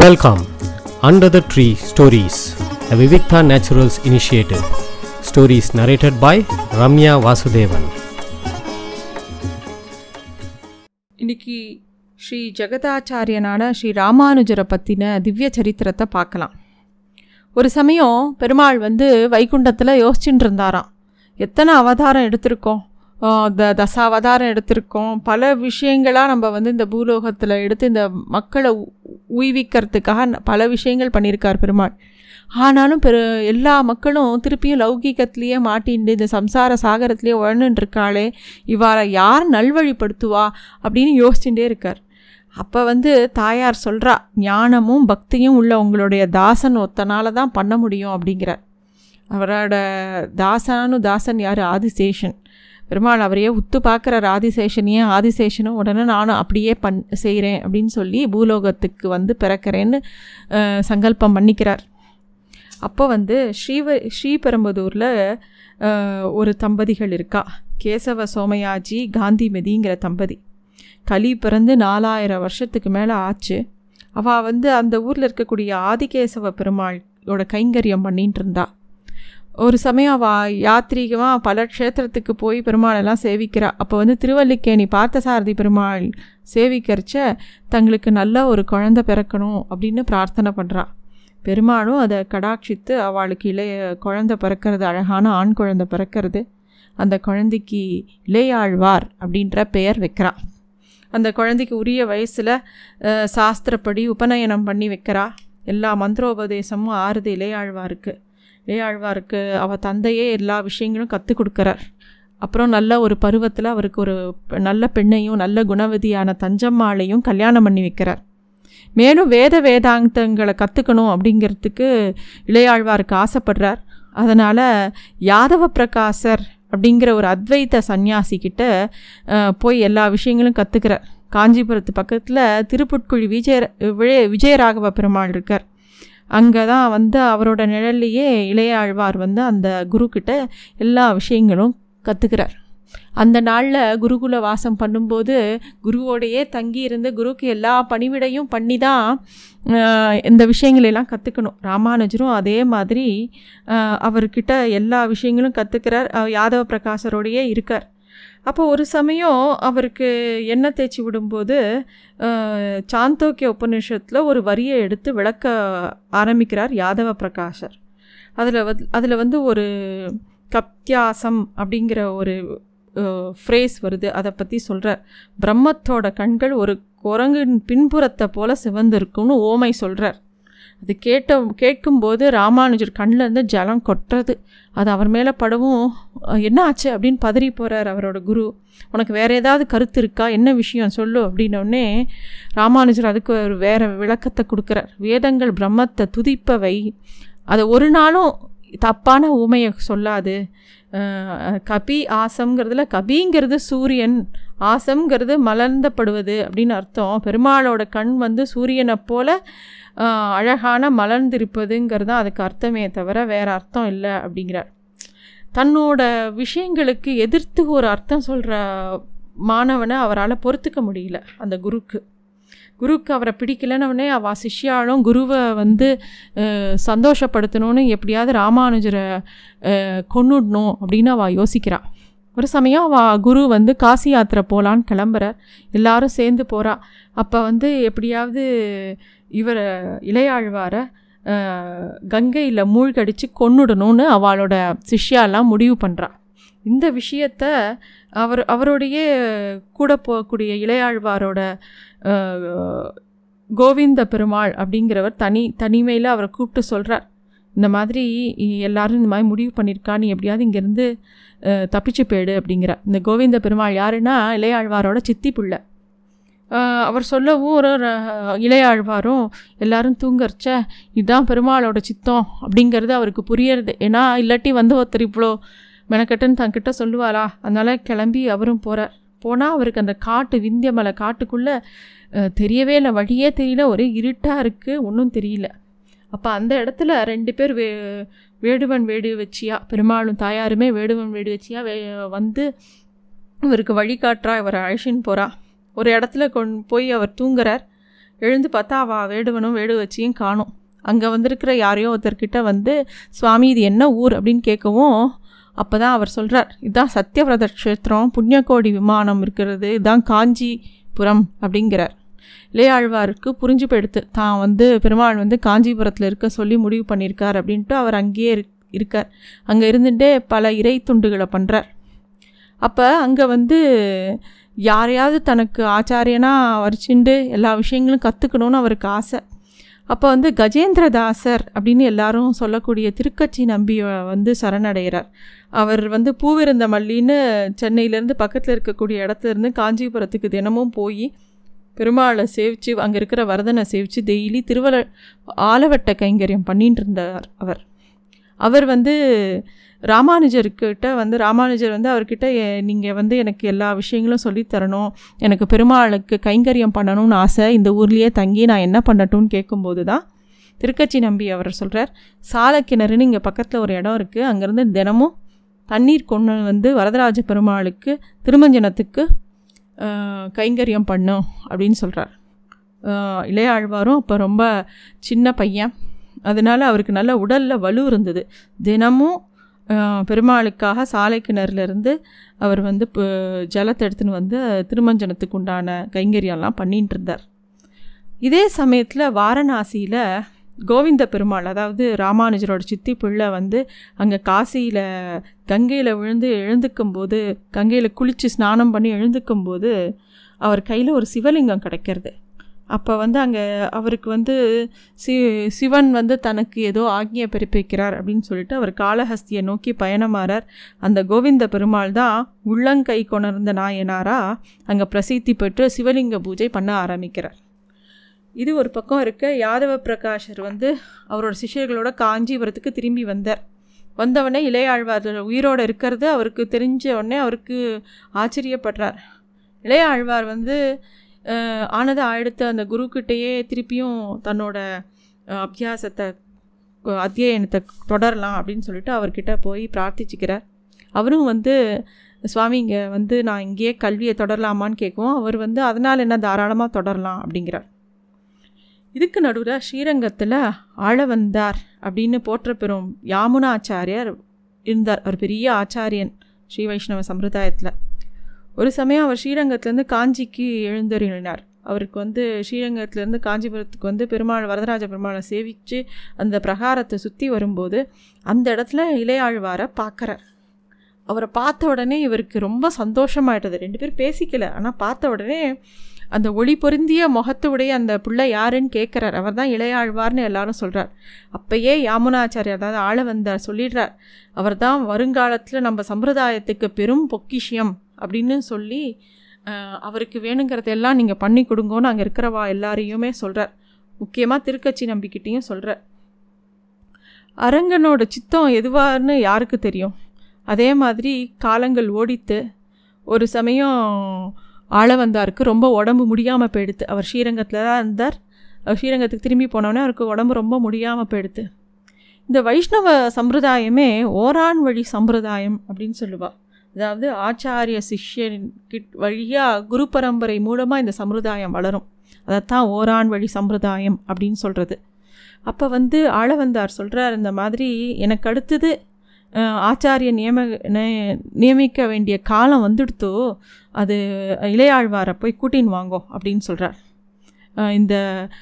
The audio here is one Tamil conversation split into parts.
Welcome under the tree stories the Vivikta naturals initiative stories narrated by Ramya Vasudevan இன்னைக்கு ஸ்ரீ ஜெகதாச்சாரியனான ஸ்ரீ ராமானுஜரை பற்றின திவ்ய சரித்திரத்தை பார்க்கலாம். ஒரு சமயம் பெருமாள் வந்து வைகுண்டத்தில் யோசிச்சுட்டு இருந்தாராம். எத்தனை அவதாரம் எடுத்திருக்கோம்? த தசாவதாரம் எடுத்திருக்கோம். பல விஷயங்களாக நம்ம வந்து இந்த பூலோகத்தில் எடுத்து இந்த மக்களை உ- உய்விக்கிறதுக்காக பல விஷயங்கள் பண்ணியிருக்கார் பெருமாள். ஆனாலும் பெரு எல்லா மக்களும் திருப்பியும் லௌகீகத்திலேயே மாட்டிண்டு இந்த சம்சார சாகரத்திலேயே உழந்துட்டு இருக்காளே இவாளை யார் நல்வழிப்படுத்துவா அப்படின்னு யோசிச்சுட்டே இருக்கார். அப்போ வந்து தாயார் சொல்கிறா ஞானமும் பக்தியும் உள்ள உங்களுடைய தாசன் ஒத்தனால தான் பண்ண முடியும் அப்படிங்கிறார். அவரோட தாசனு தாசன் யார்? ஆதிசேஷன். பெருமாள் அவரையே உத்து பார்க்குறார் ஆதிசேஷனையே ஆதிசேஷனும் உடனே நானும் அப்படியே பண் செய்கிறேன் அப்படின்னு சொல்லி பூலோகத்துக்கு வந்து பிறக்கிறேன்னு சங்கல்பம் பண்ணிக்கிறார். அப்போ வந்து ஸ்ரீவ ஸ்ரீபெரும்புதூரில் ஒரு தம்பதிகள் இருக்கா? கேசவ சோமயாஜி காந்திமதிங்கிற தம்பதி. கலி பிறந்து நாலாயிரம் வருஷத்துக்கு மேலே ஆச்சு. அவள் வந்து அந்த ஊரில் இருக்கக்கூடிய ஆதிகேசவ பெருமாளோட கைங்கரியம் பண்ணிகிட்டு இருந்தாள் ஒரு சமயம் அவள் யாத்ரீகமாக பல க்ஷேத்திரத்துக்கு போய் பெருமாளெல்லாம் சேவிக்கிறா. அப்போ வந்து திருவல்லிக்கேணி பார்த்தசாரதி பெருமாள் சேவிக்கிறச்ச தங்களுக்கு நல்ல ஒரு குழந்தை பிறக்கணும் அப்படின்னு பிரார்த்தனை பண்ணுறா பெருமாளும் அதை கடாட்சித்து அவளுக்கு இளைய குழந்தை பிறக்கிறது அழகான ஆண் குழந்தை பிறக்கிறது அந்த குழந்தைக்கு இளையாழ்வார் அப்படின்ற பெயர் வைக்கிறா. அந்த குழந்தைக்கு உரிய வயசில் சாஸ்திரப்படி உபநயனம் பண்ணி வைக்கிறா. எல்லா மந்திரோபதேசமும் ஆறுது இளையாழ்வாருக்கு. இளையாழ்வாருக்கு அவள் தந்தையே எல்லா விஷயங்களும் கற்றுக் கொடுக்குறார். அப்புறம் நல்ல ஒரு பருவத்தில் அவருக்கு ஒரு நல்ல பெண்ணையும் நல்ல குணவதியான தஞ்சம்மாளையும் கல்யாணம் பண்ணி வைக்கிறார். மேலும் வேத வேதாந்தங்களை கற்றுக்கணும் அப்படிங்கிறதுக்கு இளையாழ்வாருக்கு ஆசைப்படுறார். அதனால் யாதவ பிரகாசர் அப்படிங்கிற ஒரு அத்வைத்த சந்நியசிகிட்ட போய் எல்லா விஷயங்களும் கற்றுக்கிறார் காஞ்சிபுரத்து பக்கத்தில் திருப்புட்குழி விஜய விஜய விஜயராகவ பெருமாள் இருக்கார். அங்கே தான் வந்து அவரோட நிழல்லையே இளையாழ்வார் வந்து அந்த குருக்கிட்ட எல்லா விஷயங்களும் கற்றுக்கிறார் அந்த நாளில் குருகுல வாசம் பண்ணும்போது குருவோடையே தங்கி இருந்து குருக்கு எல்லா பணிவிடையும் பண்ணி தான் இந்த விஷயங்களெல்லாம் கற்றுக்கணும் ராமானுஜரும் அதே மாதிரி அவர்கிட்ட எல்லா விஷயங்களும் கற்றுக்கிறார் யாதவ பிரகாசரோடையே இருக்கார். அப்போ ஒரு சமயம் அவருக்கு எண்ணெய் தேய்ச்சி விடும்போது சாந்தோக்கிய உபநிஷத்தில் ஒரு வரியை எடுத்து விளக்க ஆரம்பிக்கிறார் யாதவ பிரகாஷர். அதில் வந்து அதில் வந்து ஒரு கப்தியாசம் அப்படிங்கிற ஒரு ஃப்ரேஸ் வருது. அதை பற்றி சொல்கிறார் பிரம்மத்தோட கண்கள் ஒரு குரங்கின் பின்புறத்தை போல் சிவந்திருக்கும்னு ஓமை சொல்கிறார் அது கேட்ட கேட்கும்போது ராமானுஜர் கண்ணில் இருந்து ஜலம் கொட்டுறது. அது அவர் மேலே படவும் என்ன ஆச்சு? அப்படின்னு பதறி போகிறார் அவரோட குரு. உனக்கு வேறு ஏதாவது கருத்து இருக்கா? என்ன விஷயம்? சொல்லு அப்படின்னோடனே ராமானுஜர் அதுக்கு ஒரு வேறு விளக்கத்தை கொடுக்குறார். வேதங்கள் பிரம்மத்தை துதிப்பவை. அதை ஒரு நாளும் தப்பான உமையை சொல்லாது. கபி ஆசம்ங்கிறதுல கபிங்கிறது சூரியன். ஆசம்ங்கிறது மலர்ந்தப்படுவது அப்படின்னு அர்த்தம். பெருமாளோட கண் வந்து சூரியனை போல் அழகான மலர்ந்திருப்பதுங்கிறது தான் அதுக்கு அர்த்தமே தவிர வேறு அர்த்தம் இல்லை அப்படிங்கிறார். தன்னோட விஷயங்களுக்கு எதிர்த்து ஒரு அர்த்தம் சொல்கிற மாணவனை அவரால் பொறுத்துக்க முடியல அந்த குருக்கு. குருக்கு அவரை பிடிக்கலன்னவனே அவள் சிஷ்யாலும் குருவை வந்து சந்தோஷப்படுத்தணும்னு எப்படியாவது ராமானுஜரை கொண்டுடணும் அப்படின்னு அவள் யோசிக்கிறாள் ஒரு சமயம் அவள் குரு வந்து காசி யாத்திரை போகலான்னு கிளம்புற எல்லாரும் சேர்ந்து போகிறா அப்போ வந்து எப்படியாவது இவரை இளையாழ்வாரை கங்கையில் மூழ்கடிச்சு கொன்னுடணும்னு அவளோட சிஷ்யாலாம் முடிவு பண்ணுறா இந்த விஷயத்த அவர் அவருடைய கூட போகக்கூடிய இளையாழ்வாரோட கோவிந்த பெருமாள் அப்படிங்கிறவர் தனி தனிமையில் அவரை கூப்பிட்டு சொல்கிறார் இந்த மாதிரி எல்லாரும் இந்த மாதிரி முடிவு பண்ணியிருக்கா நீ எப்படியாவது இங்கேருந்து தப்பிச்சு போயிடு அப்படிங்கிற இந்த கோவிந்த பெருமாள் யாருன்னா இளையாழ்வாரோட சித்தி பிள்ளை. அவர் சொல்லவும் ஒரு இளையாழ்வாரும் எல்லாரும் தூங்கறச்ச இதுதான் பெருமாளோட சித்தம் அப்படிங்கிறது அவருக்கு புரியறது. ஏன்னா இல்லாட்டி வந்து ஒருத்தர் இவ்வளோ மெனக்கட்டுன்னு தன்கிட்ட சொல்லுவாரா அதனால கிளம்பி அவரும் போகிறார் போனால் அவருக்கு அந்த காட்டு விந்திய மலை காட்டுக்குள்ளே தெரியவே இல்லை. வழியே தெரியல. ஒரே இருட்டாக இருக்குது ஒன்றும் தெரியல. அப்போ அந்த இடத்துல ரெண்டு பேர் வே வேடுவன் வேடு வச்சியா பெருமாளும் தாயாருமே வேடுவன் வேடு வச்சியா வே வந்து இவருக்கு வழிகாட்டுறா இவரை அழைச்சின்னு போகிறா ஒரு இடத்துல கொண்டு போய் அவர் தூங்குறார். எழுந்து பார்த்தா அவள் வேடுவனும் வேடு வச்சியும் காணும். அங்கே வந்திருக்கிற யாரையோ ஒருத்தர்கிட்ட வந்து சுவாமி இது என்ன ஊர்? அப்படின்னு கேட்கவும் அப்போ தான் அவர் சொல்கிறார் இதுதான் சத்யவிரத க்ஷேத்திரம் புண்ணியக்கோடி விமானம் இருக்கிறது இதுதான் காஞ்சிபுரம் அப்படிங்கிறார். இளையாழ்வாருக்கு புரிஞ்சு போயிடுத்து தான் வந்து பெருமாள் வந்து காஞ்சிபுரத்தில் இருக்க சொல்லி முடிவு பண்ணியிருக்கார் அப்படின்ட்டு அவர் அங்கேயே இரு இருக்கார். அங்கே இருந்துகிட்டே பல இறை துண்டுகளை பண்ணுறார் அப்போ அங்கே வந்து யாரையாவது தனக்கு ஆச்சாரியனாக வரிச்சுண்டு எல்லா விஷயங்களும் கற்றுக்கணுன்னு அவருக்கு ஆசை. அப்போ வந்து கஜேந்திரதாசர் அப்படின்னு எல்லாரும் சொல்லக்கூடிய திருக்கட்சி நம்பி வந்து சரணடைகிறார். அவர் வந்து பூவிருந்த மல்லின்னு சென்னையிலேருந்து பக்கத்தில் இருக்கக்கூடிய இடத்துலேருந்து காஞ்சிபுரத்துக்கு தினமும் போய் பெருமாளை சேவிச்சு அங்கே இருக்கிற வரதனை சேவிச்சு டெய்லி திருவள ஆலவட்ட கைங்கரியம் பண்ணிட்டு இருந்தார் அவர். அவர் வந்து ராமானுஜர்கிட்ட வந்து ராமானுஜர் வந்து அவர்கிட்ட நீங்கள் வந்து எனக்கு எல்லா விஷயங்களும் சொல்லித்தரணும் எனக்கு பெருமாளுக்கு கைங்கரியம் பண்ணணும்னு ஆசை. இந்த ஊர்லேயே தங்கி நான் என்ன பண்ணட்டும்னு கேட்கும்போது தான் திருக்கட்சி நம்பி அவர் சொல்கிறார் சாலக்கிணறுன்னு இங்கே பக்கத்தில் ஒரு இடம் இருக்குது அங்கேருந்து தினமும் தண்ணீர் கொண்டு வந்து வரதராஜ பெருமாளுக்கு திருமஞ்சனத்துக்கு கைங்கரியம் பண்ணும் அப்படின்னு சொல்கிறார் இளையாழ்வாரும் இப்போ ரொம்ப சின்ன பையன். அதனால் அவருக்கு நல்ல உடலில் வலு இருந்தது. தினமும் பெருமாளுக்காக சாலை கிணறுலேருந்து அவர் வந்து ஜலத்தை எடுத்துன்னு வந்து திருமஞ்சனத்துக்கு உண்டான கைங்கரியெல்லாம் பண்ணிகிட்டு இருந்தார். இதே சமயத்தில் வாரணாசியில் கோவிந்த பெருமாள் அதாவது ராமானுஜரோட சித்தி பிள்ளை வந்து அங்கே காசியில் கங்கையில் விழுந்து எழுந்துக்கும் போது கங்கையில் குளித்து ஸ்நானம் பண்ணி எழுந்துக்கும் போது அவர் கையில் ஒரு சிவலிங்கம் கிடைக்கிறது. அப்போ வந்து அங்கே அவருக்கு வந்து சி சிவன் வந்து தனக்கு ஏதோ ஆக்ஞியை பிறப்பிக்கிறார் அப்படின்னு சொல்லிட்டு அவர் காளஹஸ்தியை நோக்கி பயணமாறார். அந்த கோவிந்த பெருமாள் தான் உள்ளங்கை கொணர்ந்த நாயனாராக அங்கே பிரசித்தி பெற்று சிவலிங்க பூஜை பண்ண ஆரம்பிக்கிறார். இது ஒரு பக்கம் இருக்க யாதவ பிரகாஷர் வந்து அவரோட சிஷியர்களோட காஞ்சிபுரத்துக்கு திரும்பி வந்தார். வந்தவொடனே இளையாழ்வார் உயிரோடு இருக்கிறது அவருக்கு தெரிஞ்ச உடனே அவருக்கு ஆச்சரியப்படுறார். இளையாழ்வார் வந்து ஆனதை அடுத்து அந்த குருக்கிட்டேயே திருப்பியும் தன்னோட அபியாசத்தை அத்தியாயனத்தை தொடரலாம் அப்படின்னு சொல்லிட்டு அவர்கிட்ட போய் பிரார்த்திச்சுக்கிறார். அவரும் வந்து சுவாமி இங்கே வந்து நான் இங்கேயே கல்வியை தொடரலாமான்னு கேட்குவோம் அவர் வந்து அதனால் என்ன தாராளமாக தொடரலாம்? அப்படிங்கிறார் இதுக்கு நடுவில் ஸ்ரீரங்கத்தில் ஆழ வந்தார் அப்படின்னு போற்ற பெறும் யாமுனா ஆச்சாரியர் இருந்தார். அவர் பெரிய ஆச்சாரியன் ஸ்ரீ வைஷ்ணவ சம்பிரதாயத்தில். ஒரு சமயம் அவர் ஸ்ரீரங்கத்துலேருந்து காஞ்சிக்கு எழுந்தருளினார். அவருக்கு வந்து ஸ்ரீரங்கத்துலேருந்து காஞ்சிபுரத்துக்கு வந்து பெருமாள் வரதராஜ பெருமாளை சேவித்து அந்த பிரகாரத்தை சுற்றி வரும்போது அந்த இடத்துல இளையாழ்வாரை பார்க்குறார். அவரை பார்த்த உடனே இவருக்கு ரொம்ப சந்தோஷமாயிட்டது. ரெண்டு பேரும் பேசிக்கல. ஆனால் பார்த்த உடனே அந்த ஒளி பொருந்திய முகத்துடைய அந்த பிள்ளை யாருன்னு கேட்குறார் அவர் தான் இளையாழ்வார்னு எல்லாரும் சொல்கிறார் அப்பயே யாமுனாச்சாரியார் அதாவது ஆள வந்தார் சொல்லிடுறார். அவர் தான் வருங்காலத்தில் நம்ம சம்பிரதாயத்துக்கு பெரும் பொக்கிஷியம் அப்படின்னு சொல்லி அவருக்கு வேணுங்கிறதெல்லாம் நீங்கள் பண்ணி கொடுங்கோன்னு அங்கே இருக்கிறவா எல்லாரையுமே சொல்கிறார் முக்கியமாக திருக்கட்சி நம்பிக்கிட்டேயும் சொல்கிறார் அரங்கனோட சித்தம் எதுவான்னு யாருக்கு தெரியும்? அதே மாதிரி காலங்கள் ஓடித்து ஒரு சமயம் ஆள வந்தாருக்கு ரொம்ப உடம்பு முடியாமல் போயிடுத்து. அவர் ஸ்ரீரங்கத்தில் தான் இருந்தார். ஸ்ரீரங்கத்துக்கு திரும்பி போனோடனே அவருக்கு உடம்பு ரொம்ப முடியாமல் போயிடுத்து. இந்த வைஷ்ணவ சம்பிரதாயமே ஓரான் வழி சம்பிரதாயம் அப்படின்னு சொல்லுவாள் அதாவது ஆச்சாரிய சிஷ்யன் கிட் வழியாக குரு பரம்பரை மூலமாக இந்த சம்பிரதாயம் வளரும். அதைத்தான் ஓரான் வழி சம்பிரதாயம் அப்படின்னு சொல்கிறது அப்போ வந்து ஆளவந்தார் சொல்கிறார் இந்த மாதிரி எனக்கு அடுத்தது ஆச்சாரிய நியம நியமிக்க வேண்டிய காலம் வந்துடுத்தோ அது இளையாழ்வாரை போய் கூட்டின்னு வாங்கோ அப்படின்னு சொல்கிறார் இந்த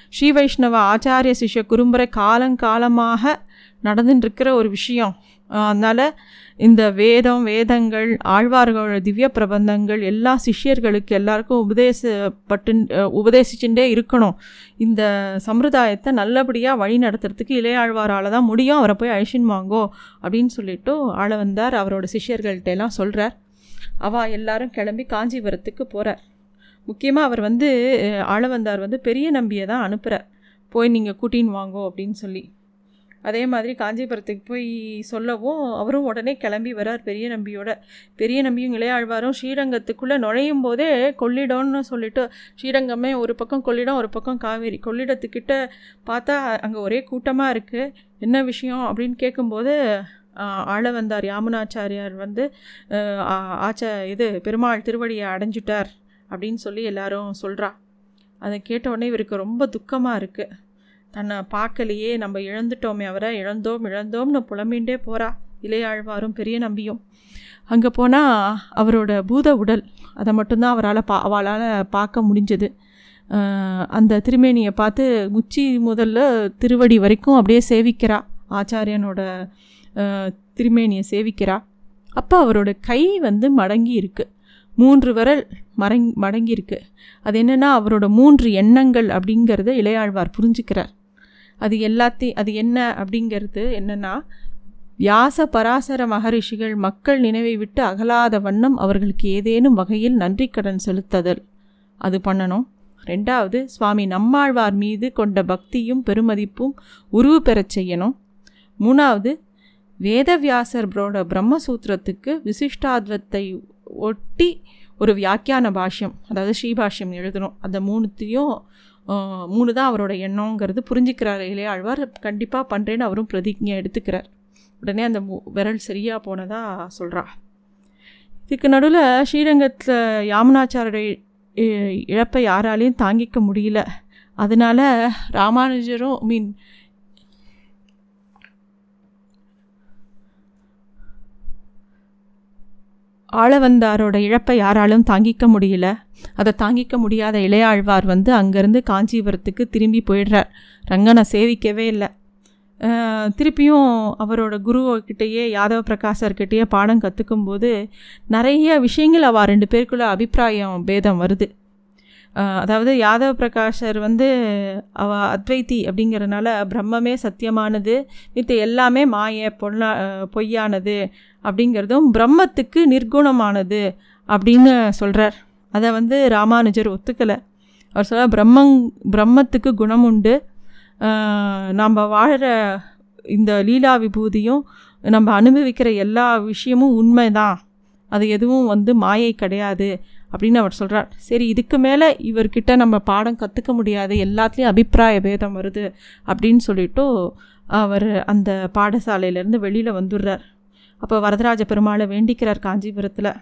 ஸ்ரீ வைஷ்ணவ ஆச்சாரிய சிஷ்ய குறும்புரை காலங்காலமாக நடந்துட்டுருக்கிற ஒரு விஷயம். அதனால் இந்த வேதம் வேதங்கள் ஆழ்வார்களோட திவ்ய பிரபந்தங்கள் எல்லா சிஷ்யர்களுக்கு எல்லாருக்கும் உபதேசப்பட்டு உபதேசிச்சுட்டே இருக்கணும். இந்த சம்பிரதாயத்தை நல்லபடியாக வழி நடத்துறதுக்கு இளையாழ்வாரால் தான் முடியும். அவரை போய் அழிச்சின் வாங்கோ அப்படின்னு சொல்லிட்டு ஆள வந்தார். அவரோட சிஷ்யர்கள்ட்ட எல்லாம் சொல்கிறார் அவள் எல்லாரும் கிளம்பி காஞ்சிபுரத்துக்கு போகிறார் முக்கியமாக அவர் வந்து ஆள வந்தார் வந்து பெரிய நம்பியை தான் அனுப்புகிறார் போய் நீங்கள் கூட்டின்னு வாங்கோ அப்படின்னு சொல்லி. அதே மாதிரி காஞ்சிபுரத்துக்கு போய் சொல்லவும் அவரும் உடனே கிளம்பி வரார் பெரிய நம்பியோட. பெரிய நம்பியும் இளையாழ்வாரும் ஸ்ரீரங்கத்துக்குள்ளே நுழையும் போதே கொள்ளிடம்னு சொல்லிட்டு ஸ்ரீரங்கமே ஒரு பக்கம் கொள்ளிடம் ஒரு பக்கம் காவேரி. கொள்ளிடத்துக்கிட்ட பார்த்தா அங்கே ஒரே கூட்டமாக இருக்குது என்ன விஷயம் அப்படின்னு கேட்கும்போது ஆள வந்தார் யாமுனாச்சாரியார் வந்து ஆச்ச இது பெருமாள் திருவடியை அடைஞ்சிட்டார் அப்படின்னு சொல்லி எல்லாரும் சொல்கிறா அதை கேட்ட உடனே இவருக்கு ரொம்ப துக்கமாக இருக்குது தன்னை பார்க்கலையே நம்ம இழந்துட்டோமே அவரை இழந்தோம் இழந்தோம்னு புலம்பின்ண்டே போகிறா இளையாழ்வாரும் பெரிய நம்பியும். அங்கே போனால் அவரோட பூத உடல் அதை மட்டும்தான் அவரால் பா அவளால் பார்க்க முடிஞ்சது. அந்த திருமேனியை பார்த்து முச்சி முதல்ல திருவடி வரைக்கும் அப்படியே சேவிக்கிறா. ஆச்சாரியனோட திருமேனியை சேவிக்கிறா. அப்போ அவரோட கை வந்து மடங்கி இருக்குது மூன்று விரல் மடங் மடங்கியிருக்கு அது என்னென்னா அவரோட மூன்று எண்ணங்கள் அப்படிங்கிறத இளையாழ்வார் புரிஞ்சுக்கிறார். அது எல்லாத்தையும் அது என்ன அப்படிங்கிறது என்னென்னா வியாச பராசர மகரிஷிகள் மக்கள் நினைவை விட்டு அகலாத வண்ணம் அவர்களுக்கு ஏதேனும் வகையில் நன்றி கடன் செலுத்துதல். அது பண்ணணும். ரெண்டாவது சுவாமி நம்மாழ்வார் மீது கொண்ட பக்தியும் பெருமதிப்பும் உருவு பெறச் செய்யணும். மூணாவது வேதவியாசரோட பிரம்மசூத்திரத்துக்கு விசிஷ்டாத்வத்தை ஒட்டி ஒரு வியாக்கியான பாஷ்யம் அதாவது ஸ்ரீபாஷ்யம் எழுதணும். அந்த மூணுத்தையும் மூணு தான் அவரோட எண்ணங்கிறது புரிஞ்சுக்கிறார். இளையாழ்வார் கண்டிப்பாக பண்ணுறேன்னு அவரும் பிரதிஜை எடுத்துக்கிறார். உடனே அந்த விரல் சரியாக போனதாக சொல்கிறா இதுக்கு நடுவில் ஸ்ரீரங்கத்தில் யாமுனாச்சாரோட இழப்பை யாராலையும் தாங்கிக்க முடியல. அதனால் ராமானுஜரும் மீன் ஆளவந்தாரோட இழப்பை யாராலும் தாங்கிக்க முடியல. அதை தாங்கிக்க முடியாத இளையாழ்வார் வந்து அங்கேருந்து காஞ்சிபுரத்துக்கு திரும்பி போயிடுறார். ரங்கனை சேவிக்கவே இல்லை. திருப்பியும் அவரோட குருக்கிட்டேயே யாதவ பிரகாசர்கிட்டயே பாடம் கற்றுக்கும்போது நிறைய விஷயங்கள் அவள் ரெண்டு பேருக்குள்ள அபிப்பிராயம் பேதம் வருது. அதாவது யாதவ பிரகாஷர் வந்து அவ அத்வைத்தி அப்படிங்கிறனால பிரம்மமே சத்தியமானது மித்த எல்லாமே மாய பொல்லா பொய்யானது அப்படிங்கிறதும் பிரம்மத்துக்கு நிர்குணமானது அப்படின்னு சொல்கிறார் அதை வந்து ராமானுஜர் ஒத்துக்கலை. அவர் சொல்ல பிரம்மங் பிரம்மத்துக்கு குணம் உண்டு. நம்ம வாழ்கிற இந்த லீலா விபூதியும் நம்ம அனுபவிக்கிற எல்லா விஷயமும் உண்மை தான் அது எதுவும் வந்து மாயை கிடையாது அப்படின்னு அவர் சொல்கிறார் சரி இதுக்கு மேலே இவர்கிட்ட நம்ம பாடம் கற்றுக்க முடியாது. எல்லாத்துலேயும் அபிப்பிராய பேதம் வருது அப்படின்னு சொல்லிவிட்டு அவர் அந்த பாடசாலையிலேருந்து வெளியில் வந்துடுறார். அப்போ வரதராஜ பெருமாளை வேண்டிக்கிறார் காஞ்சிபுரத்தில்.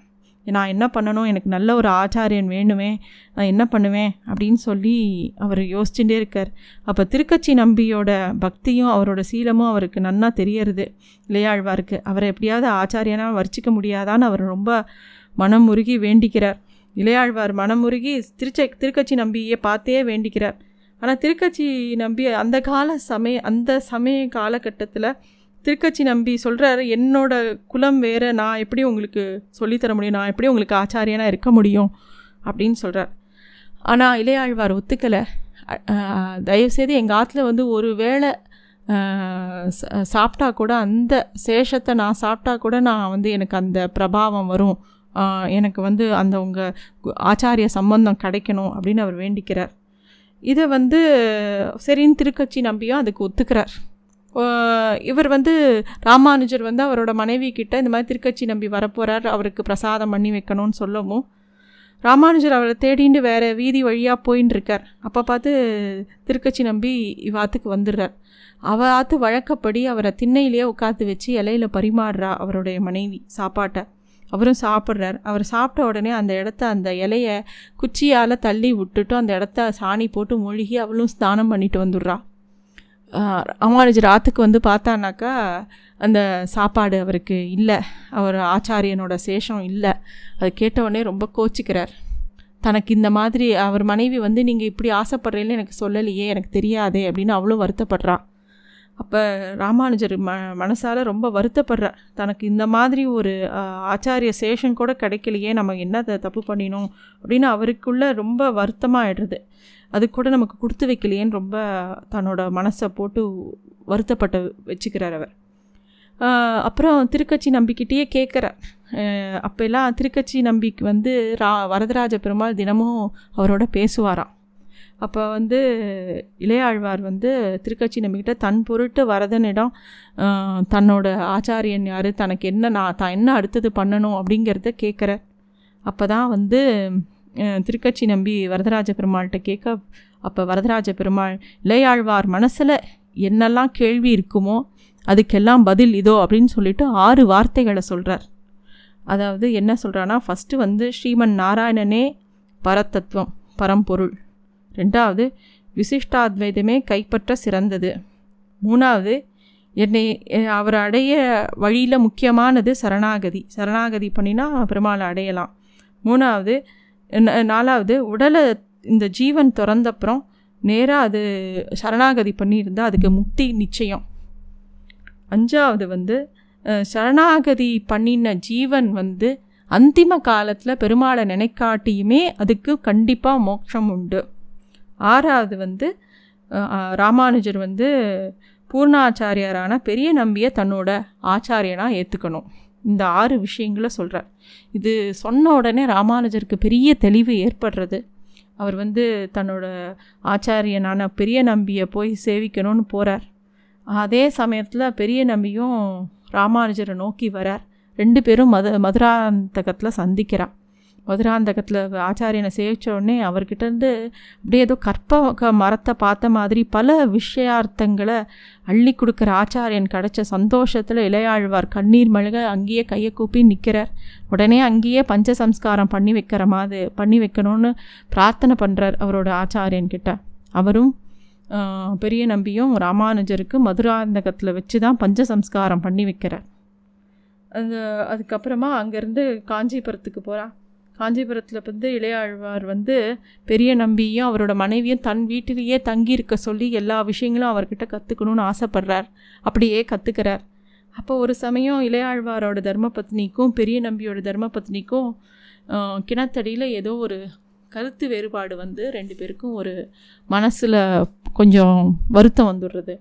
நான் என்ன பண்ணணும்? எனக்கு நல்ல ஒரு ஆச்சாரியன் வேணுமே. நான் என்ன பண்ணுவேன்? அப்படின்னு சொல்லி அவர் யோசிச்சுட்டே இருக்கார். அப்போ திருக்கட்சி நம்பியோட பக்தியும் அவரோட சீலமும் அவருக்கு நன்னா தெரியறது இளையாழ்வாருக்கு. அவரை எப்படியாவது ஆச்சாரியனாக வரிச்சிக்க முடியாதான்னு அவர் ரொம்ப மனம் முருகி வேண்டிக்கிறார். இளையாழ்வார் மனமுருகி திருச்ச திருக்கட்சி நம்பியை பார்த்தே வேண்டிக்கிறார். ஆனால் திருக்கட்சி நம்பி அந்த கால சமய அந்த சமய காலகட்டத்தில் திருக்கச்சி நம்பி சொல்கிறாரு என்னோட குலம் வேறு நான் எப்படி உங்களுக்கு சொல்லித்தர முடியும்? நான் எப்படி உங்களுக்கு ஆச்சாரியனாக இருக்க முடியும்? அப்படின்னு சொல்கிறார் ஆனால் இளையாழ்வார் ஒத்துக்கலை. தயவுசெய்து எங்கள் ஆற்றுல வந்து ஒரு வேளை சாப்பிட்டா கூட அந்த சேஷத்தை நான் சாப்பிட்டா கூட நான் வந்து எனக்கு அந்த பிரபாவம் வரும். எனக்கு வந்து அந்த உங்கள் ஆச்சாரிய சம்பந்தம் கிடைக்கணும் அப்படின்னு அவர் வேண்டிக்கிறார். இதை வந்து சரின்னு திருக்கட்சி நம்பியும் அதுக்கு ஒத்துக்கிறார். இவர் வந்து ராமானுஜர் வந்து அவரோட மனைவி கிட்ட இந்த மாதிரி திருக்கட்சி நம்பி வரப்போகிறார் அவருக்கு பிரசாதம் பண்ணி வைக்கணும்னு சொல்லவும். ராமானுஜர் அவரை தேடிண்டு வேறு வீதி வழியாக போயின்னு இருக்கார் அப்போ பார்த்து திருக்கட்சி நம்பி இவாத்துக்கு வந்துடுறார் அவ ஆத்து வழக்கப்படி அவரை திண்ணையிலேயே உட்காந்து வச்சு இலையில பரிமாறுறா அவருடைய மனைவி சாப்பாட்டை. அவரும் சாப்பிட்றார். அவர் சாப்பிட்ட உடனே அந்த இடத்த அந்த இலையை குச்சியால் தள்ளி விட்டுட்டு அந்த இடத்த சாணி போட்டு மூழ்கி அவளும் ஸ்நானம் பண்ணிட்டு வந்துடுறா ராமானுஜர் ஆற்றுக்கு வந்து பார்த்தானாக்கா அந்த சாப்பாடு அவருக்கு இல்லை. அவர் ஆச்சாரியனோட சேஷம் இல்லை. அது கேட்டவுடனே ரொம்ப கோச்சிக்கிறார். தனக்கு இந்த மாதிரி அவர் மனைவி வந்து நீங்கள் இப்படி ஆசைப்படுறீங்கன்னு எனக்கு சொல்லலையே எனக்கு தெரியாதே அப்படின்னு அவ்வளோ வருத்தப்படுறான். அப்போ ராமானுஜர் ம மனசால் ரொம்ப வருத்தப்படுறார். தனக்கு இந்த மாதிரி ஒரு ஆச்சாரிய சேஷன் கூட கிடைக்கலையே நம்ம என்ன தப்பு பண்ணினோம் அப்படின்னு அவருக்குள்ளே ரொம்ப வருத்தமாக ஆயிடுறது அது கூட நமக்கு கொடுத்து வைக்கலையேன்னு ரொம்ப தன்னோட மனசை போட்டு வருத்தப்பட்ட வச்சுக்கிறார் அவர். அப்புறம் திருக்கட்சி நம்பிக்கிட்டேயே கேட்குறார். அப்போல்லாம் திருக்கட்சி நம்பிக்கு வந்து ரா வரதராஜ பெருமாள் தினமும் அவரோட பேசுவாராம். அப்போ வந்து இளையாழ்வார் வந்து திருக்கட்சி நம்பிக்கிட்ட தன் பொருட்டு வரதனிடம் தன்னோட ஆச்சாரியன் யார் தனக்கு என்ன நான் தான் என்ன அடுத்தது பண்ணணும் அப்படிங்கிறத கேட்குற அப்போ தான் வந்து திருக்கட்சி நம்பி வரதராஜ பெருமாள்கிட்ட கேட்க அப்போ வரதராஜ பெருமாள் இளையாழ்வார் மனசில் என்னெல்லாம் கேள்வி இருக்குமோ அதுக்கெல்லாம் பதில் இதோ அப்படின்னு சொல்லிட்டு ஆறு வார்த்தைகளை சொல்கிறார் அதாவது என்ன சொல்கிறான்னா ஃபஸ்ட்டு வந்து ஸ்ரீமன் நாராயணனே பரத்தத்துவம் பரம்பொருள். ரெண்டாவது விசிஷ்டாத்வைதமே கைப்பற்ற சிறந்தது. மூணாவது என்னை அவர் அடைய வழியில் முக்கியமானது சரணாகதி. சரணாகதி பண்ணினா பெருமாளை அடையலாம். மூணாவது நாலாவது உடலை இந்த ஜீவன் திறந்தப்புறம் நேராக அது சரணாகதி பண்ணியிருந்தால் அதுக்கு முக்தி நிச்சயம். அஞ்சாவது வந்து சரணாகதி பண்ணின ஜீவன் வந்து அந்திம காலத்தில் பெருமாளை நினைக்காட்டியுமே அதுக்கு கண்டிப்பாக மோட்சம் உண்டு. ஆறாவது வந்து ராமானுஜர் வந்து பூர்ணாச்சாரியாரான பெரிய நம்பியை தன்னோட ஆச்சாரியனாக ஏற்றுக்கணும் இந்த ஆறு விஷயங்களை சொல்கிறார் இது சொன்ன உடனே ராமானுஜருக்கு பெரிய தெளிவு ஏற்படுறது. அவர் வந்து தன்னோட ஆச்சாரியனான பெரிய நம்பியை போய் சேவிக்கணும்னு போகிறார் அதே சமயத்தில் பெரிய நம்பியும் ராமானுஜரை நோக்கி வரார். ரெண்டு பேரும் மது மதுராந்தகத்தில் சந்திக்கிறான் மதுராந்தகத்தில் ஆச்சாரியனை சேவிச்ச உடனே அவர்கிட்ட அப்படியே ஏதோ கற்ப மரத்தை பார்த்த மாதிரி பல விஷயார்த்தங்களை அள்ளி கொடுக்குற ஆச்சாரியன் கிடச்ச சந்தோஷத்தில் இளையாழ்வார் கண்ணீர் மழுக அங்கேயே கையை கூப்பி நிற்கிறார் உடனே அங்கேயே பஞ்ச சம்ஸ்காரம் பண்ணி வைக்கிற மாதிரி பண்ணி வைக்கணும்னு பிரார்த்தனை பண்ணுறார் அவரோட ஆச்சாரியன்கிட்ட அவரும் பெரிய நம்பியும் ராமானுஜருக்கு மதுராந்தகத்தில் வச்சு தான் பஞ்ச சம்ஸ்காரம் பண்ணி வைக்கிறார். அந்த அதுக்கப்புறமா அங்கேருந்து காஞ்சிபுரத்துக்கு போகிறான் காஞ்சிபுரத்தில் வந்து இளையாழ்வார் வந்து பெரிய நம்பியும் அவரோட மனைவியும் தன் வீட்டிலேயே தங்கியிருக்க சொல்லி எல்லா விஷயங்களும் அவர்கிட்ட கற்றுக்கணும்னு ஆசைப்பட்றார். அப்படியே கற்றுக்கிறார் அப்போ ஒரு சமயம் இளையாழ்வாரோட தர்மபத்னிக்கும் பெரிய நம்பியோட தர்மபத்னிக்கும் கிணத்தடியில் ஏதோ ஒரு கருத்து வேறுபாடு வந்து ரெண்டு பேருக்கும் ஒரு மனசில் கொஞ்சம் வருத்தம் வந்துடுறது.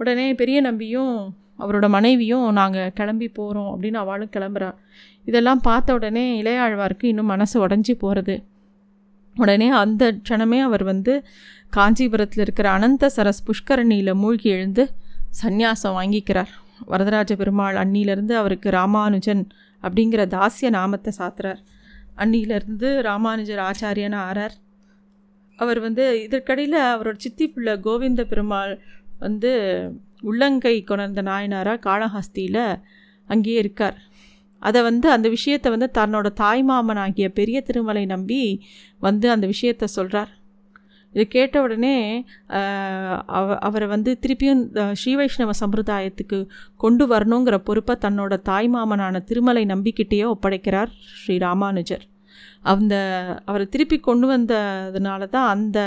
உடனே பெரிய நம்பியும் அவரோட மனைவியும் நாங்கள் கிளம்பி போகிறோம் அப்படின்னு அவளும் கிளம்புறா. இதெல்லாம் பார்த்த உடனே இளையாழ்வாருக்கு இன்னும் மனசு உடஞ்சி போகிறது உடனே அந்த க்ஷணமே அவர் வந்து காஞ்சிபுரத்தில் இருக்கிற அனந்த சரஸ் புஷ்கரணியில் மூழ்கி எழுந்து சந்நியாசம் வாங்கிக்கிறார். வரதராஜ பெருமாள் அன்னியிலேருந்து அவருக்கு ராமானுஜன் அப்படிங்கிற தாசிய நாமத்தை சாத்துறார். அன்னியிலேருந்து ராமானுஜர் ஆச்சாரியன் ஆறார். அவர் வந்து இதற்கடையில் அவரோட சித்தி பிள்ளை கோவிந்த பெருமாள் வந்து உள்ளங்கை கொணர்ந்த நாயனாராக காளஹஸ்தியில் அங்கேயே இருக்கார். அதை வந்து அந்த விஷயத்தை வந்து தன்னோட தாய்மாமனாகிய பெரிய திருமலை நம்பி வந்து அந்த விஷயத்த சொல்கிறார் இது கேட்ட உடனே அவ அவரை வந்து திருப்பியும் இந்த ஸ்ரீ வைஷ்ணவ சம்பிரதாயத்துக்கு கொண்டு வரணுங்கிற பொறுப்பை தன்னோட தாய்மாமனான திருமலை நம்பிக்கிட்டேயே ஒப்படைக்கிறார் ஸ்ரீ ராமானுஜர். அந்த அவரை திருப்பி கொண்டு வந்ததுனால தான் அந்த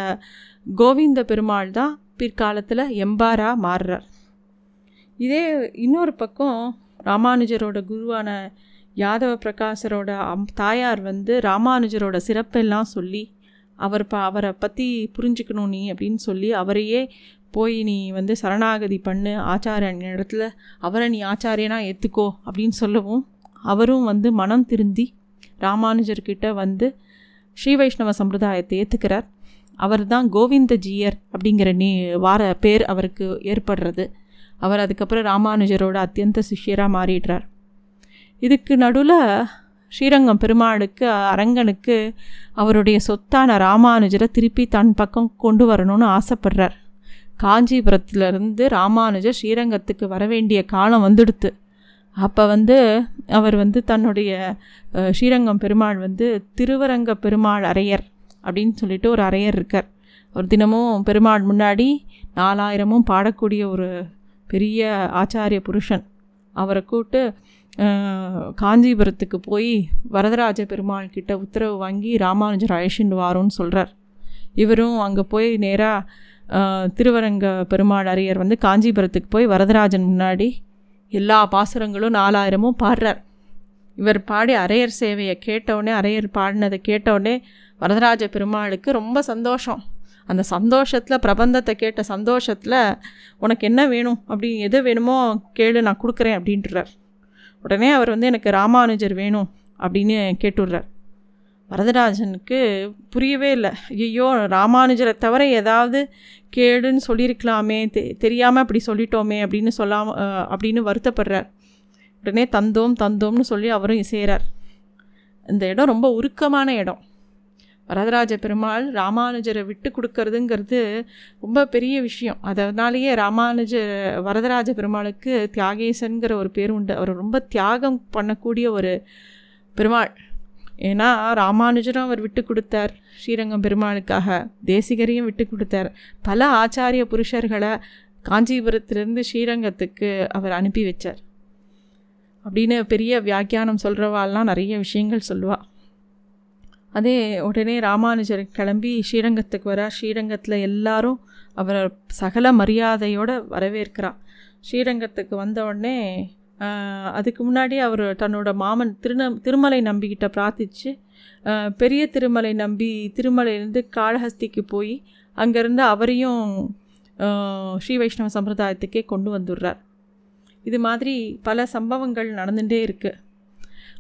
கோவிந்த பெருமாள் தான் பிற்காலத்தில் எம்பாராக மாறுறார். இதே இன்னொரு பக்கம் ராமானுஜரோட குருவான யாதவ பிரகாசரோட அம் தாயார் வந்து ராமானுஜரோட சிறப்பெல்லாம் சொல்லி அவர் ப அவரை பற்றி புரிஞ்சுக்கணும் நீ அப்படின்னு சொல்லி அவரையே போய் நீ வந்து சரணாகதி பண்ணு ஆச்சாரியன் இடத்துல அவரை நீ ஆச்சாரியனாக ஏற்றுக்கோ அப்படின்னு சொல்லவும் அவரும் வந்து மனம் திருந்தி ராமானுஜர்கிட்ட வந்து ஸ்ரீ வைஷ்ணவ சம்பிரதாயத்தை ஏற்றுக்கிறார் அவர் தான் கோவிந்தஜீயர் அப்படிங்கிற நீ வார பேர் அவருக்கு ஏற்படுறது. அவர் அதுக்கப்புறம் ராமானுஜரோட அத்தியந்த சிஷ்யராக மாறிடுறார். இதுக்கு நடுவில் ஸ்ரீரங்கம் பெருமாளுக்கு அரங்கனுக்கு அவருடைய சொத்தான ராமானுஜரை திருப்பி தன் பக்கம் கொண்டு வரணும்னு ஆசைப்படுறார். காஞ்சிபுரத்துலேருந்து ராமானுஜர் ஸ்ரீரங்கத்துக்கு வர வேண்டிய காலம் வந்துடுத்து. அப்போ வந்து அவர் வந்து தன்னுடைய ஸ்ரீரங்கம் பெருமாள் வந்து திருவரங்க பெருமாள் அரையர் அப்படின்னு சொல்லிட்டு ஒரு அரையர் இருக்கார். அவர் தினமும் பெருமாள் முன்னாடி நாலாயிரமும் பாடக்கூடிய ஒரு பெரிய ஆச்சாரிய புருஷன். அவரை கூப்பிட்டு காஞ்சிபுரத்துக்கு போய் வரதராஜ பெருமாள் கிட்ட உத்தரவு வாங்கி ராமானுஜர் அழைச்சிட்டு வாரோன்னு சொல்கிறார் இவரும் அங்கே போய் நேராக திருவரங்க பெருமாள் அரியர் வந்து காஞ்சிபுரத்துக்கு போய் வரதராஜன் முன்னாடி எல்லா பாசுரங்களும் நாலாயிரமும் பாடுறார். இவர் பாடி அரையர் சேவையை கேட்டவுடனே அரையர் பாடினதை கேட்டவுடனே வரதராஜ பெருமாளுக்கு ரொம்ப சந்தோஷம். அந்த சந்தோஷத்தில் பிரபந்தத்தை கேட்ட சந்தோஷத்தில் உனக்கு என்ன வேணும்? அப்படி எது வேணுமோ கேளு நான் கொடுக்குறேன் அப்படின்ட்டுறார் உடனே அவர் வந்து எனக்கு ராமானுஜர் வேணும் அப்படின்னு கேட்டுடுறார். வரதராஜனுக்கு புரியவே இல்லை. ஐயோ ராமானுஜரை தவிர ஏதாவது கேளுன்னு சொல்லியிருக்கலாமே தெ தெரியாமல் அப்படி சொல்லிட்டோமே அப்படின்னு சொல்லாம அப்படின்னு வருத்தப்படுறார். உடனே தந்தோம் தந்தோம்னு சொல்லி அவரும் இசைகிறார் இந்த இடம் ரொம்ப உருக்கமான இடம். வரதராஜ பெருமாள் ராமானுஜரை விட்டு கொடுக்கறதுங்கிறது ரொம்ப பெரிய விஷயம். அதனாலேயே ராமானுஜ வரதராஜ பெருமாளுக்கு தியாகேசன்கிற ஒரு பேர் உண்டு. அவர் ரொம்ப தியாகம் பண்ணக்கூடிய ஒரு பெருமாள். ஏன்னா ராமானுஜரும் அவர் விட்டு கொடுத்தார். ஸ்ரீரங்கம் பெருமாளுக்காக தேசிகரையும் விட்டு கொடுத்தார். பல ஆச்சாரிய புருஷர்களை காஞ்சிபுரத்திலிருந்து ஸ்ரீரங்கத்துக்கு அவர் அனுப்பி வச்சார். அப்படின்னு பெரிய வியாக்கியானம் சொல்கிறவாள்லாம் நிறைய விஷயங்கள் சொல்லுவாள் அதே உடனே ராமானுஜர் கிளம்பி ஸ்ரீரங்கத்துக்கு வரார். ஸ்ரீரங்கத்தில் எல்லாரும் அவரை சகல மரியாதையோடு வரவேற்கிறார். ஸ்ரீரங்கத்துக்கு வந்த உடனே அதுக்கு முன்னாடி அவர் தன்னோட மாமன் திருந திருமலை நம்பிக்கிட்ட பிரார்த்திச்சு பெரிய திருமலை நம்பி திருமலையிலேருந்து காளஹஸ்திக்கு போய் அங்கேருந்து அவரையும் ஸ்ரீ வைஷ்ணவ சம்பிரதாயத்துக்கே கொண்டு வந்துடுறார். இது மாதிரி பல சம்பவங்கள் நடந்துகிட்டே இருக்குது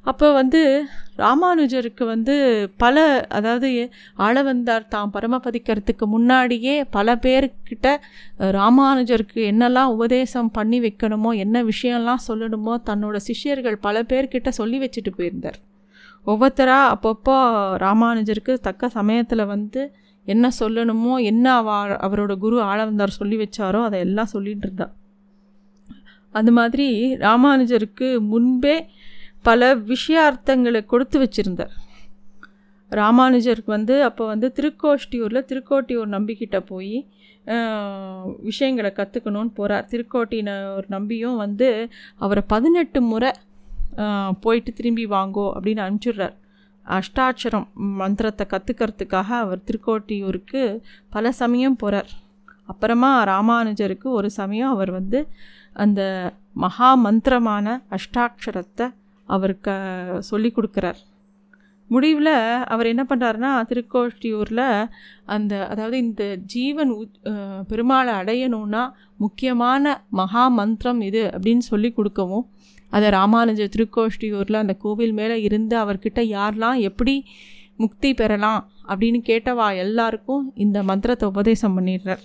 அப்போ வந்து ராமானுஜருக்கு வந்து பல அதாவது ஆளவந்தார் தாம் பரமபதிக்கிறதுக்கு முன்னாடியே பல பேர்கிட்ட ராமானுஜருக்கு என்னெல்லாம் உபதேசம் பண்ணி வைக்கணுமோ என்ன விஷயம்லாம் சொல்லணுமோ தன்னோட சிஷ்யர்கள் பல பேர்கிட்ட சொல்லி வச்சுட்டு போயிருந்தார். ஒவ்வொருத்தராக அப்பப்போ ராமானுஜருக்கு தக்க சமயத்தில் வந்து என்ன சொல்லணுமோ என்ன அவ அவரோட குரு ஆளவந்தார் சொல்லி வச்சாரோ அதை எல்லாம் சொல்லிகிட்டு இருந்தா. அது மாதிரி ராமானுஜருக்கு முன்பே பல விஷயார்த்தங்களை கொடுத்து வச்சுருந்தார். ராமானுஜருக்கு வந்து அப்போ வந்து திருக்கோஷ்டியூரில் திருக்கோட்டியூர் நம்பிக்கிட்ட போய் விஷயங்களை கற்றுக்கணும்னு போகிறார் திருக்கோட்டினர் நம்பியும் வந்து அவரை பதினெட்டு முறை போயிட்டு திரும்பி வாங்கோ அப்படின்னு அனுப்பிச்சிடுறார். அஷ்டாட்சரம் மந்திரத்தை கற்றுக்கிறதுக்காக அவர் திருக்கோட்டியூருக்கு பல சமயம் போகிறார் அப்புறமா ராமானுஜருக்கு ஒரு சமயம் அவர் வந்து அந்த மகா மந்திரமான அஷ்டாட்சரத்தை அவர் க சொல்லி கொடுக்குறார். முடிவில் அவர் என்ன பண்ணுறாருனா திருக்கோஷ்டியூரில் அந்த அதாவது இந்த ஜீவன் பெருமாளை அடையணும்னா முக்கியமான மகா மந்திரம் இது அப்படின்னு சொல்லி கொடுக்கவும் அதை ராமானுஜ திருக்கோஷ்டியூரில் அந்த கோவில் மேலே இருந்து அவர்கிட்ட யாரெல்லாம் எப்படி முக்தி பெறலாம் அப்படின்னு கேட்டவா எல்லாருக்கும் இந்த மந்திரத்தை உபதேசம் பண்ணிடுறார்.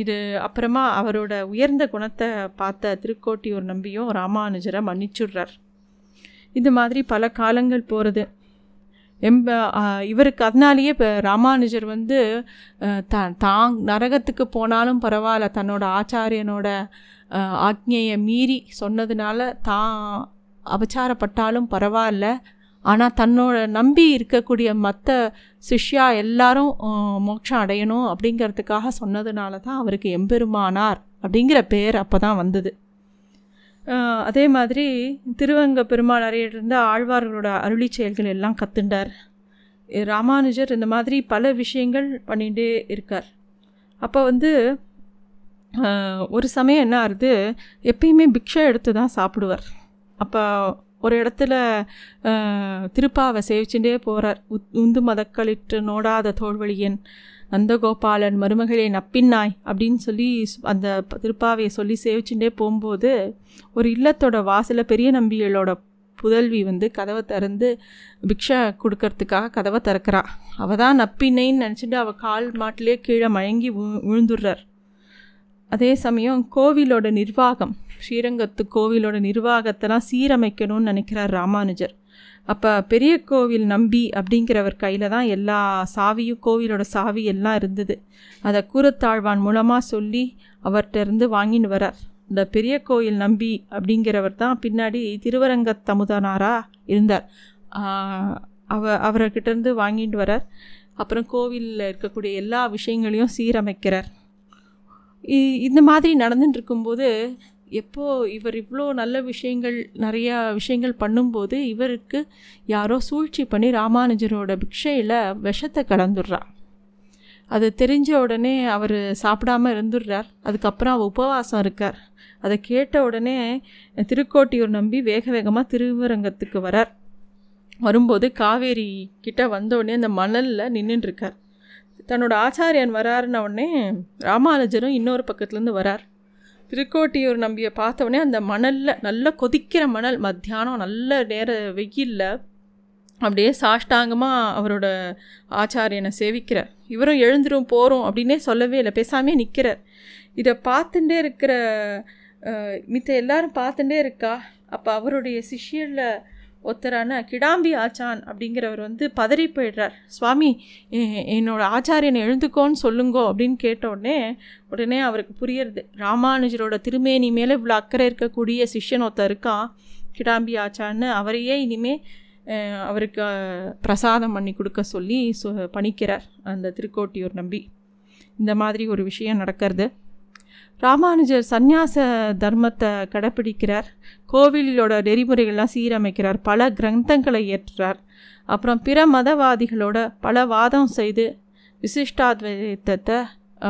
இது அப்புறமா அவரோட உயர்ந்த குணத்தை பார்த்த திருக்கோட்டியூர் நம்பியும் ராமானுஜரை மன்னிச்சுடுறார். இது மாதிரி பல காலங்கள் போகிறது எம்ப இவருக்கு அதனாலேயே இப்போ ராமானுஜர் வந்து த தாங் நரகத்துக்கு போனாலும் பரவாயில்ல. தன்னோட ஆச்சாரியனோட ஆக்ஞையை மீறி சொன்னதுனால தான் அபச்சாரப்பட்டாலும் பரவாயில்ல. ஆனால் தன்னோட நம்பி இருக்கக்கூடிய மற்ற சிஷ்யா எல்லாரும் மோட்சம் அடையணும் அப்படிங்கிறதுக்காக சொன்னதுனால தான் அவருக்கு எம்பெருமானார் அப்படிங்கிற பேர் அப்போ தான் வந்தது. அதே மாதிரி திருவங்க பெருமாள் அறையிலிருந்து ஆழ்வார்களோட அருளி செயல்கள் எல்லாம் கத்துண்டார். ராமானுஜர் இந்த மாதிரி பல விஷயங்கள் பண்ணிகிட்டே இருக்கார். அப்போ வந்து ஒரு சமயம் என்ன ஆகுது எப்பயுமே பிக்ஷை எடுத்து தான் சாப்பிடுவார். அப்போ ஒரு இடத்துல திருப்பாவை சேவிச்சுட்டே போகிறார் உந்து மதக்களிட்டு நோடாத தோல்வழியன் நந்தகோபாலன் மருமகளே நப்பின்னாய் அப்படின்னு சொல்லி அந்த திருப்பாவையை சொல்லி சேவிச்சுட்டே போகும்போது ஒரு இல்லத்தோட வாசலில் பெரிய நம்பிகளோட புதல்வி வந்து கதவை திறந்து பிக்ஷா கொடுக்கறதுக்காக கதவை திறக்கிறா. அவள் தான் நப்பினைன்னு நினச்சிட்டு அவள் கால் மாட்டிலே கீழே மயங்கி விழுந்துடுறார் அதே சமயம் கோவிலோட நிர்வாகம் ஸ்ரீரங்கத்து கோவிலோட நிர்வாகத்தெல்லாம் சீரமைக்கணும்னு நினைக்கிறார் ராமானுஜர். அப்போ பெரிய கோவில் நம்பி அப்படிங்கிறவர் கையில் தான் எல்லா சாவியும் கோவிலோட சாவி எல்லாம் இருந்தது. அதை கூரத்தாழ்வான் மூலமாக சொல்லி அவர்கிட்டருந்து வாங்கின்னு வரார். இந்த பெரிய கோயில் நம்பி அப்படிங்கிறவர் தான் பின்னாடி திருவரங்க தமுதனாராக இருந்தார் அவ அவர்கிட்டருந்து வாங்கிட்டு வரார். அப்புறம் கோவிலில் இருக்கக்கூடிய எல்லா விஷயங்களையும் சீரமைக்கிறார். இந்த மாதிரி நடந்துட்டு இருக்கும்போது எப்போ இவர் இவ்வளோ நல்ல விஷயங்கள் நிறையா விஷயங்கள் பண்ணும்போது இவருக்கு யாரோ சூழ்ச்சி பண்ணி ராமானுஜரோட பிக்ஷையில் விஷத்தை கலந்துடுறா அது தெரிஞ்ச உடனே அவர் சாப்பிடாமல் இருந்துடுறார். அதுக்கப்புறம் அவர் உபவாசம் இருக்கார். அதை கேட்ட உடனே திருக்கோட்டியூர் நம்பி வேக வேகமாக திருவரங்கத்துக்கு வரார். வரும்போது காவேரி கிட்ட வந்தோடனே அந்த மணலில் நின்றுட்டுருக்கார் தன்னோட ஆச்சாரியன் வராருன்ன உடனே ராமானுஜரும் இன்னொரு பக்கத்துலேருந்து வரார். திருக்கோட்டியூர் நம்பியை பார்த்தவொடனே அந்த மணலில் நல்ல கொதிக்கிற மணல் மத்தியானம் நல்ல நேர வெயிலில் அப்படியே சாஷ்டாங்கமாக அவரோட ஆச்சாரியனை சேவிக்கிறார். இவரும் எழுந்துரும் போகிறோம் அப்படின்னே சொல்லவே இல்லை பேசாமே நிற்கிறார் இதை பார்த்துட்டே இருக்கிற மித்த எல்லாரும் பார்த்துட்டே இருக்கா? அப்போ அவருடைய சிஷியரில் ஒருத்தரான கிடாம்பி ஆச்சான் அப்படிங்கிறவர் வந்து பதறி போயிடுறார். சுவாமி என்னோடய ஆச்சாரியனை எழுந்துக்கோன்னு சொல்லுங்கோ அப்படின்னு கேட்ட உடனே உடனே அவருக்கு புரியறது. ராமானுஜரோட திருமேனி மேலே இவ்வளோ அக்கறை இருக்கக்கூடிய சிஷ்யன் ஒருத்தர் இருக்கான். கிடாம்பி ஆச்சான்னு அவரையே இனிமே அவருக்கு பிரசாதம் பண்ணி கொடுக்க சொல்லி சொ பணிக்கிறார் அந்த திருக்கோட்டியூர் நம்பி. இந்த மாதிரி ஒரு விஷயம் நடக்கிறது. ராமானுஜர் சந்நியாச தர்மத்தை கடைப்பிடிக்கிறார் கோவிலோட நெறிமுறைகள்லாம் சீரமைக்கிறார். பல கிரந்தங்களை ஏற்றுறார் அப்புறம் பிற மதவாதிகளோட பல வாதம் செய்து விசிஷ்டாத்வைத்தத்தை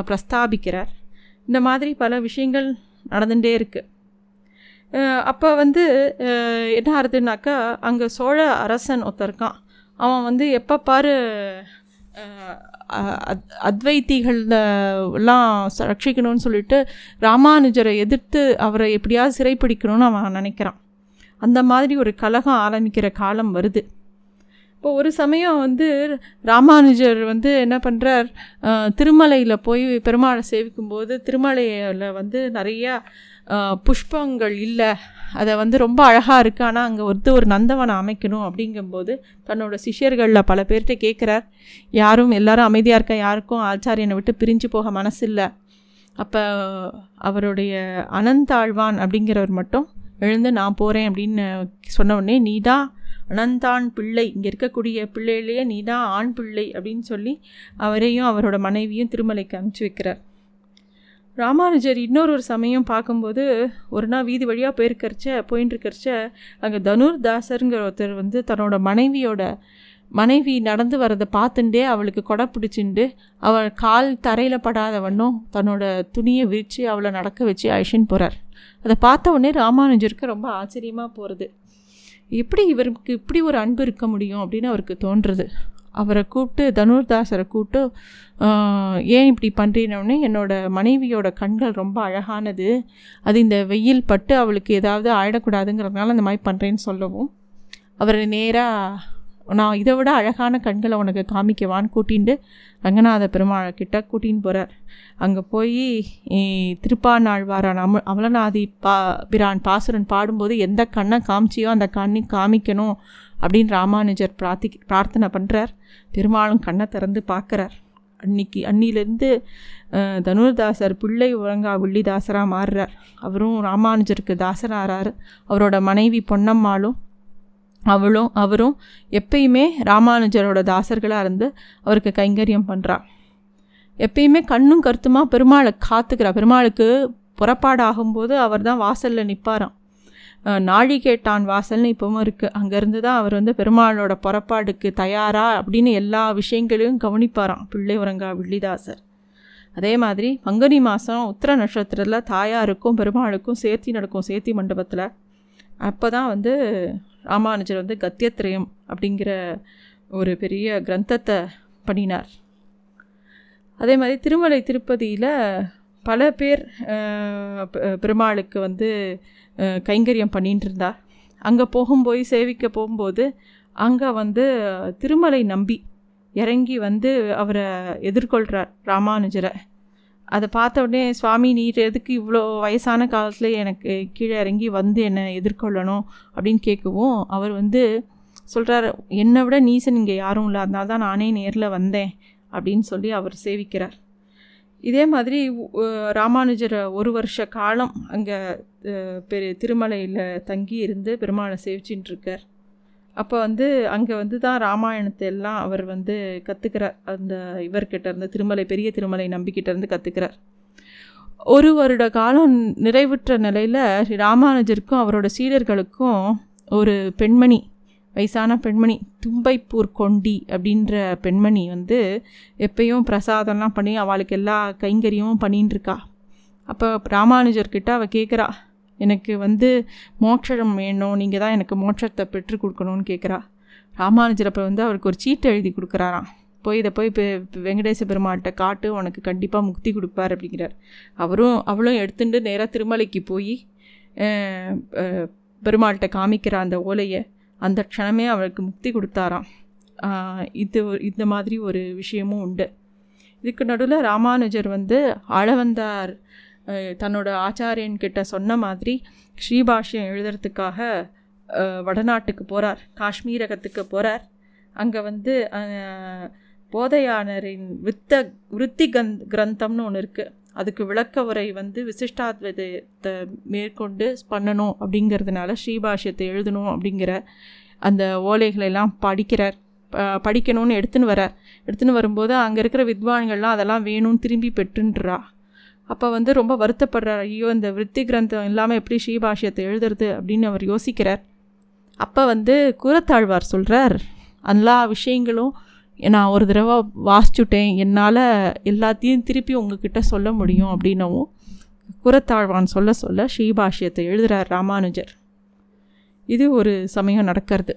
பிரஸ்தாபிக்கிறார். இந்த மாதிரி பல விஷயங்கள் நடந்துகிட்டே இருக்குது அப்போ வந்து என்ன ஆகுதுனாக்கா அங்கே சோழ அரசன் ஒருத்தர் இருக்கான். அவன் வந்து எப்போ பாரு அத்- அத்வைத்திகள எல்லாம் ச- ரட்சிக்கணும்னு சொல்லிட்டு ராமானுஜரை எதிர்த்து அவரை எப்படியாவது சிறைப்பிடிக்கணும்னு அவன் நினைக்கிறான். அந்த மாதிரி ஒரு கலகம் ஆரம்பிக்கிற காலம் வருது. இப்போ ஒரு சமயம் வந்து ராமானுஜர் வந்து என்ன பண்ணுறார் திருமலையில் போய் பெருமாளை சேவிக்கும்போது திருமலையில் வந்து நிறையா புஷ்பங்கள் இல்லை. அதை வந்து ரொம்ப அழகாக இருக்குது ஆனால் அங்கே வந்து ஒரு நந்தவனம் அமைக்கணும் அப்படிங்கும்போது தன்னோட சிஷ்யர்களில் பல பேர்கிட்ட கேட்குறார் யாரும் எல்லாரும் அமைதியாக இருக்க யாருக்கும் ஆச்சாரியனை விட்டு பிரிஞ்சு போக மனசில்லை. அப்போ அவருடைய அனந்தாழ்வான் அப்படிங்கிறவர் மட்டும் எழுந்து நான் போகிறேன் அப்படின்னு சொன்ன உடனே நீ தான் அனந்தான் பிள்ளை. இங்கே இருக்கக்கூடிய பிள்ளையிலேயே நீ தான் ஆண் பிள்ளை அப்படின்னு சொல்லி அவரையும் அவரோட மனைவியும் திருமலைக்கு அனுப்பிச்சி வைக்கிறார். ராமானுஜர் இன்னொரு ஒரு சமயம் பார்க்கும்போது ஒரு நாள் வீதி வழியாக போயிருக்கறச்ச போயின்னு அங்கே தனுர் தாசருங்கிற ஒருத்தர் வந்து தன்னோட மனைவியோட மனைவி நடந்து வரதை பார்த்துட்டே அவளுக்கு கொடை பிடிச்சிண்டு அவள் கால் தரையில் படாத வண்ணம் தன்னோட துணியை விரித்து அவளை நடக்க வச்சு அழிச்சின்னு போகிறார் அதை பார்த்த உடனே ராமானுஜருக்கு ரொம்ப ஆச்சரியமாக போகிறது எப்படி இவருக்கு இப்படி ஒரு அன்பு இருக்க முடியும் அப்படின்னு அவருக்கு தோன்றுறது. அவரை கூப்பிட்டு தனுர்தாசரை கூப்பிட்டு ஏன் இப்படி பண்ணுறீனோடனே என்னோடய மனைவியோட கண்கள் ரொம்ப அழகானது. அது இந்த வெயில் பட்டு அவளுக்கு ஏதாவது ஆயிடக்கூடாதுங்கிறதுனால அந்த மாதிரி பண்ணுறேன்னு சொல்லவும். அவர் நேராக நான் இதை விட அழகான கண்களை உனக்கு காமிக்கவான்னு கூட்டின்னு ரங்கநாத பெருமாள்கிட்ட கூட்டின்னு போகிறார் அங்கே போய் திருப்பாநாழ்வாரான் அம அமலநாதி பா பிரான் பாசுரன் பாடும்போது எந்த கண்ணை காமிச்சியோ அந்த கண்ணை காமிக்கணும் அப்படின்னு ராமானுஜர் பிரார்த்தி பிரார்த்தனை பண்ணுறார் பெருமாளும் கண்ணை திறந்து பார்க்குறார். அன்னைக்கு அன்னிலேருந்து தனுர்தாசர் பிள்ளை உறங்கா வில்லிதாசராக மாறுறார். அவரும் ராமானுஜருக்கு தாசராகிறார் அவரோட மனைவி பொன்னம்மாளும் அவளும் அவரும் எப்பயுமே ராமானுஜரோட தாசர்களாக இருந்து அவருக்கு கைங்கரியம் பண்ணுறா எப்பயுமே கண்ணும் கருத்துமா பெருமாளை காத்துக்கிறா. பெருமாளுக்கு புறப்பாடாகும்போது அவர் தான் வாசலில் நிற்பாராம் நாழிகேட்டான் வாசல்னு இப்போவும் இருக்குது அங்கேருந்து தான் அவர் வந்து பெருமாளோட புறப்பாடுக்கு தயாரா அப்படின்னு எல்லா விஷயங்களையும் கவனிப்பாராம். பிள்ளை உரங்கா வில்லிதாசர். அதே மாதிரி பங்குனி மாதம் உத்திர நட்சத்திரத்தில் தாயாருக்கும் பெருமாளுக்கும் சேர்த்தி நடக்கும் சேர்த்தி மண்டபத்தில் அப்போ தான் வந்து ராமானுஜர் வந்து கத்தியத்ரயம் அப்படிங்கிற ஒரு பெரிய கிரந்தத்தை பண்ணினார். அதே மாதிரி திருமலை திருப்பதியில் பல பேர் பெருமாளுக்கு வந்து கைங்கரியம் பண்ணிட்டு இருந்தார். அங்கே போகும்போது சேவிக்க போகும்போது அங்கே வந்து திருமலை நம்பி இறங்கி வந்து அவரை எதிர்கொள்கிறார் ராமானுஜரை. அதை பார்த்த உடனே சுவாமி நீர் எதுக்கு இவ்வளோ வயசான காலத்தில் எனக்கு கீழே இறங்கி வந்து என்னை எதிர்கொள்ளணும்? அப்படின்னு கேட்கவும் அவர் வந்து சொல்கிறார் என்னை விட நீசன் இங்கே யாரும் இல்லை. அதனால தான் நானே நேரில் வந்தேன். அப்படின்னு சொல்லி அவர் சேவிக்கிறார். இதே மாதிரி ராமானுஜர் ஒரு வருஷ காலம் அங்கே பெரு திருமலையில் தங்கி இருந்து பெருமாளை சேவிச்சுட்டு இருக்கார். அப்போ வந்து அங்கே வந்து தான் ராமாயணத்தை எல்லாம் அவர் வந்து கற்றுக்கிறார் அந்த இவர்கிட்ட இருந்து திருமலை பெரிய திருமலை நம்பிக்கிட்ட இருந்து கற்றுக்கிறார் ஒரு வருட காலம் நிறைவுற்ற நிலையில் ஸ்ரீ ராமானுஜருக்கும் அவரோட சீடர்களுக்கும் ஒரு பெண்மணி வயசான பெண்மணி தும்பைப்பூர் கொண்டி அப்படின்ற பெண்மணி வந்து எப்பயும் பிரசாதம்லாம் பண்ணி அவளுக்கு எல்லா கைங்கரியமும் பண்ணின்னு இருக்கா. அப்போ ராமானுஜர்கிட்ட அவள் கேட்குறா எனக்கு வந்து மோட்சம் வேணும். நீங்கள் தான் எனக்கு மோட்சத்தை பெற்று கொடுக்கணும்னு கேட்குறா. ராமானுஜர் அப்போ வந்து அவருக்கு ஒரு சீட்டு எழுதி கொடுக்குறாராம். போய் இதை போய் இப்போ வெங்கடேச பெருமாள்கிட்ட காட்டு உனக்கு கண்டிப்பாக முக்தி கொடுப்பார் அப்படிங்கிறார். அவரும் அவளும் எடுத்துட்டு நேராக திருமலைக்கு போய் பெருமாள்கிட்ட காமிக்கிற அந்த ஓலையை அந்த க்ஷணமே அவளுக்கு முக்தி கொடுத்தாராம். இது ஒரு- இந்த மாதிரி ஒரு விஷயமும் உண்டு. இதுக்கு நடுவில் ராமானுஜர் வந்து அளவந்தார் தன்னோட ஆச்சாரியன்கிட்ட சொன்ன மாதிரி ஸ்ரீபாஷ்யம் எழுதுறதுக்காக வடநாட்டுக்கு போகிறார் காஷ்மீரகத்துக்கு போகிறார் அங்கே வந்து போதையானரின் வித்த விருத்தி கந்த் கிரந்தம்னு ஒன்று இருக்குது அதுக்கு விளக்க உரை வந்து விசிஷ்டாத்வைதத்தை மேற்கொண்டு பண்ணணும் அப்படிங்கிறதுனால ஸ்ரீபாஷ்யத்தை எழுதணும் அப்படிங்கிற அந்த ஓலைகளை எல்லாம் படிக்கிறார். ப- படிக்கணும்னு எடுத்துன்னு வரார். எடுத்துன்னு வரும்போது அங்கே இருக்கிற வித்வான்கள்லாம் அதெல்லாம் வேணும்னு திரும்பி பெற்றுன்றா. அப்போ வந்து ரொம்ப வருத்தப்படுறார். ஐயோ இந்த விருத்தி கிரந்தம் இல்லாமல் எப்படி ஸ்ரீபாஷ்யத்தை எழுதுறது அப்படின்னு அவர் யோசிக்கிறார். அப்போ வந்து கூரத்தாழ்வார் சொல்கிறார் எல்லா விஷயங்களும் நான் ஒரு தடவை வாசிச்சுட்டேன். என்னால் எல்லாத்தையும் திருப்பி உங்ககிட்ட சொல்ல முடியும் அப்படின்னவும் குரத்தாழ்வான் சொல்ல சொல்ல ஸ்ரீபாஷ்யத்தை எழுதுகிறார் ராமானுஜர். இது ஒரு சமயம் நடக்கிறது.